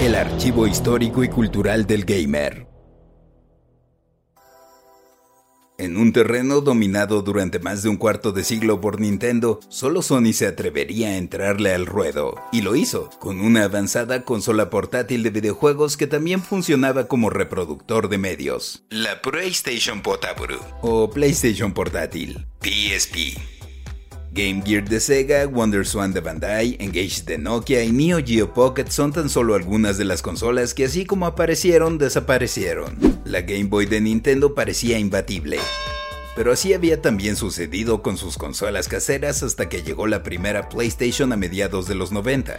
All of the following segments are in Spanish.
El archivo histórico y cultural del gamer. En un terreno dominado durante más de un cuarto de siglo por Nintendo, solo Sony se atrevería a entrarle al ruedo, y lo hizo, con una avanzada consola portátil de videojuegos que también funcionaba como reproductor de medios, la PlayStation Portable, o PlayStation Portátil, PSP. Game Gear de Sega, WonderSwan de Bandai, Engage de Nokia y Neo Geo Pocket son tan solo algunas de las consolas que así como aparecieron, desaparecieron. La Game Boy de Nintendo parecía imbatible. Pero así había también sucedido con sus consolas caseras hasta que llegó la primera PlayStation a mediados de los 90.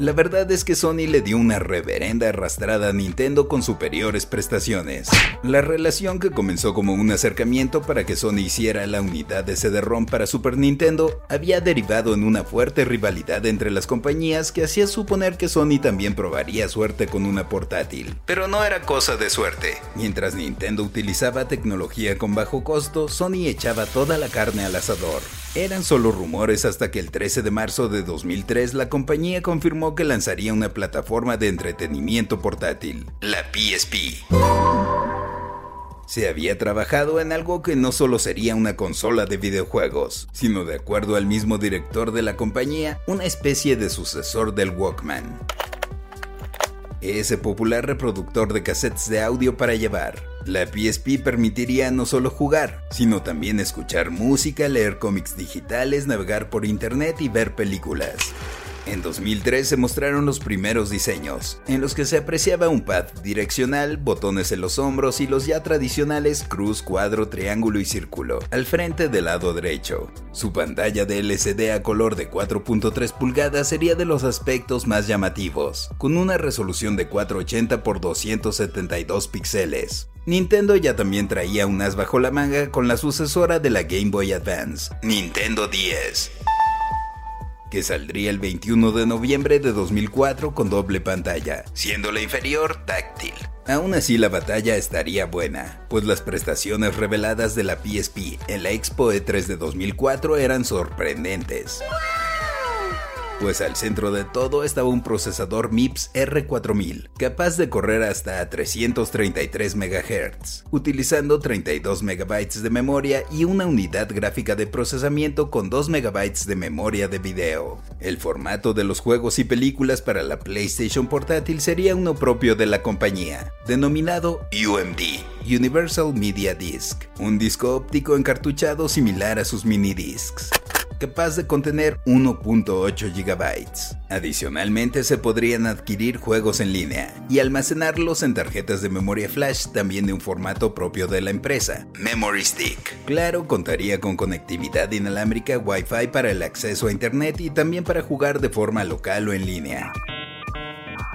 La verdad es que Sony le dio una reverenda arrastrada a Nintendo con superiores prestaciones. La relación que comenzó como un acercamiento para que Sony hiciera la unidad de CD-ROM para Super Nintendo había derivado en una fuerte rivalidad entre las compañías que hacía suponer que Sony también probaría suerte con una portátil. Pero no era cosa de suerte. Mientras Nintendo utilizaba tecnología con bajo costo, Sony echaba toda la carne al asador. Eran solo rumores hasta que el 13 de marzo de 2003 la compañía confirmó que lanzaría una plataforma de entretenimiento portátil, la PSP. Se había trabajado en algo que no solo sería una consola de videojuegos, sino de acuerdo al mismo director de la compañía, una especie de sucesor del Walkman. Ese popular reproductor de cassettes de audio para llevar. La PSP permitiría no solo jugar, sino también escuchar música, leer cómics digitales, navegar por internet y ver películas. En 2003 se mostraron los primeros diseños, en los que se apreciaba un pad direccional, botones en los hombros y los ya tradicionales cruz, cuadro, triángulo y círculo, al frente del lado derecho. Su pantalla de LCD a color de 4.3 pulgadas sería de los aspectos más llamativos, con una resolución de 480 x 272 píxeles. Nintendo ya también traía un as bajo la manga con la sucesora de la Game Boy Advance, Nintendo 10 que saldría el 21 de noviembre de 2004 con doble pantalla, siendo la inferior táctil. Aún así la batalla estaría buena, pues las prestaciones reveladas de la PSP en la Expo E3 de 2004 eran sorprendentes pues al centro de todo estaba un procesador MIPS R4000, capaz de correr hasta 333 MHz, utilizando 32 MB de memoria y una unidad gráfica de procesamiento con 2 MB de memoria de video. El formato de los juegos y películas para la PlayStation portátil sería uno propio de la compañía, denominado UMD, Universal Media Disc, un disco óptico encartuchado similar a sus mini discs capaz de contener 1.8 GB. Adicionalmente se podrían adquirir juegos en línea y almacenarlos en tarjetas de memoria flash también de un formato propio de la empresa, Memory Stick. Claro, contaría con conectividad inalámbrica Wi-Fi para el acceso a Internet y también para jugar de forma local o en línea.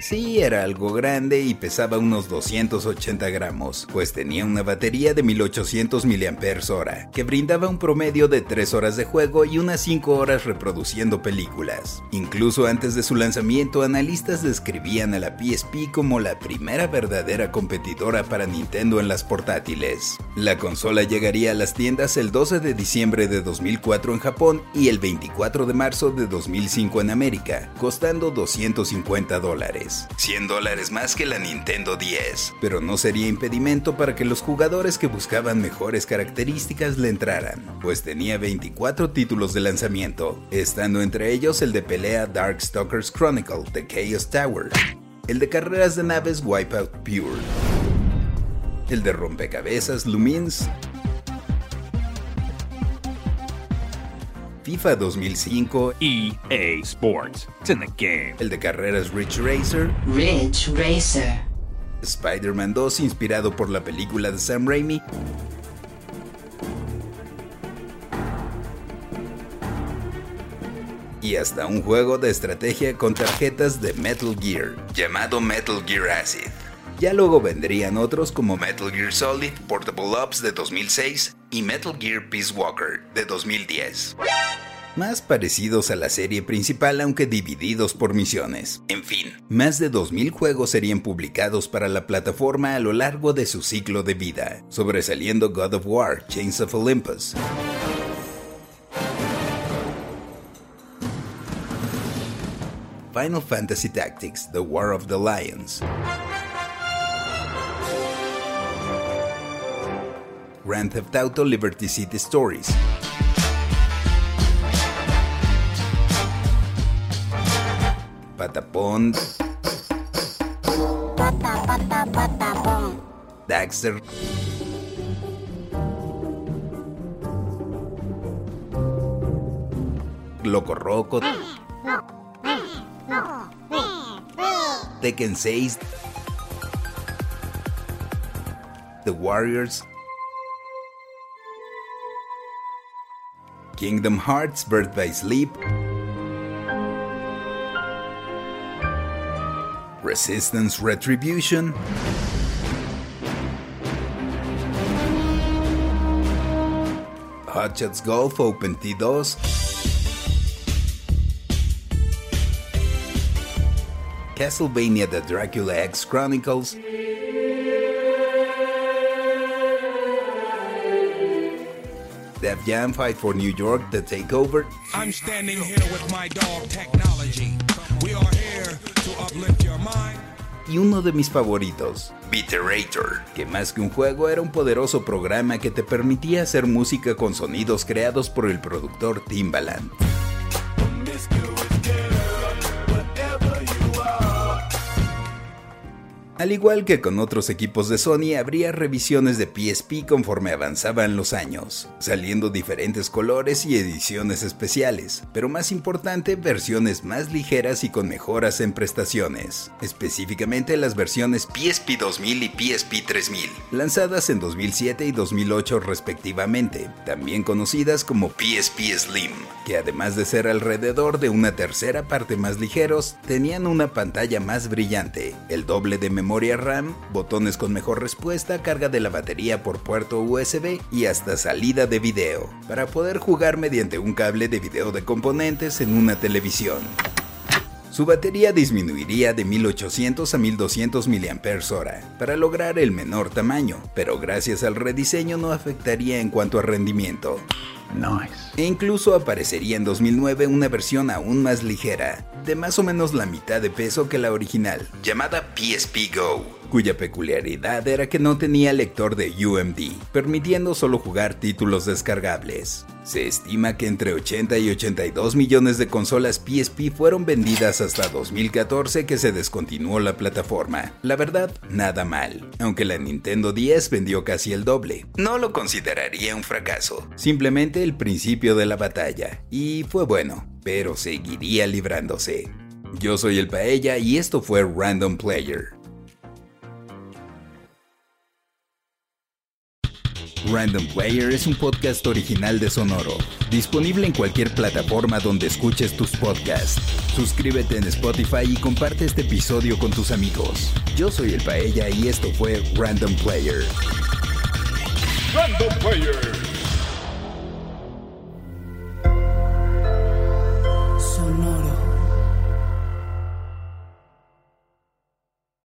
Sí, era algo grande y pesaba unos 280 gramos, pues tenía una batería de 1800 mAh, que brindaba un promedio de 3 horas de juego y unas 5 horas reproduciendo películas. Incluso antes de su lanzamiento, analistas describían a la PSP como la primera verdadera competidora para Nintendo en las portátiles. La consola llegaría a las tiendas el 12 de diciembre de 2004 en Japón y el 24 de marzo de 2005 en América, costando 250 dólares. 100 dólares más que la Nintendo 10, pero no sería impedimento para que los jugadores que buscaban mejores características le entraran, pues tenía 24 títulos de lanzamiento, estando entre ellos el de pelea Darkstalkers Chronicle de Chaos Tower, el de carreras de naves Wipeout Pure, el de rompecabezas Lumines FIFA 2005, EA Sports. It's in the game. el de carreras Ridge Racer, Ridge Racer. Spider-Man 2 inspirado por la película de Sam Raimi, y hasta un juego de estrategia con tarjetas de Metal Gear, llamado Metal Gear Acid. Ya luego vendrían otros como Metal Gear Solid Portable Ops de 2006 y Metal Gear Peace Walker de 2010. Más parecidos a la serie principal aunque divididos por misiones. En fin, más de 2.000 juegos serían publicados para la plataforma a lo largo de su ciclo de vida, sobresaliendo God of War, Chains of Olympus. Final Fantasy Tactics, The War of the Lions. Grand Theft Auto Liberty City Stories. Patapon. Daxter. Loco Roco. Tekken 6. The Warriors. Kingdom Hearts Birth by Sleep. Resistance Retribution. Hotshots Golf Open T2. Castlevania The Dracula X Chronicles. Def Jam Fight for New York The Takeover. I'm standing here with my dog technology. We are here to uplift your mind. y uno de mis favoritos, Beaterator, que más que un juego era un poderoso programa que te permitía hacer música con sonidos creados por el productor Timbaland. Al igual que con otros equipos de Sony, habría revisiones de PSP conforme avanzaban los años, saliendo diferentes colores y ediciones especiales, pero más importante, versiones más ligeras y con mejoras en prestaciones, específicamente las versiones PSP 2000 y PSP 3000, lanzadas en 2007 y 2008 respectivamente, también conocidas como PSP Slim, que además de ser alrededor de una tercera parte más ligeros, tenían una pantalla más brillante, el doble de memoria RAM, botones con mejor respuesta, carga de la batería por puerto USB y hasta salida de video, para poder jugar mediante un cable de video de componentes en una televisión. Su batería disminuiría de 1800 a 1200 mAh para lograr el menor tamaño, pero gracias al rediseño no afectaría en cuanto a rendimiento. E incluso aparecería en 2009 una versión aún más ligera, de más o menos la mitad de peso que la original, llamada PSP Go, cuya peculiaridad era que no tenía lector de UMD, permitiendo solo jugar títulos descargables. Se estima que entre 80 y 82 millones de consolas PSP fueron vendidas hasta 2014 que se descontinuó la plataforma. La verdad, nada mal, aunque la Nintendo 10 vendió casi el doble. No lo consideraría un fracaso, simplemente el principio de la batalla, y fue bueno, pero seguiría librándose. Yo soy el Paella y esto fue Random Player. Random Player es un podcast original de Sonoro, disponible en cualquier plataforma donde escuches tus podcasts. Suscríbete en Spotify y comparte este episodio con tus amigos. Yo soy el Paella y esto fue Random Player. Random Player.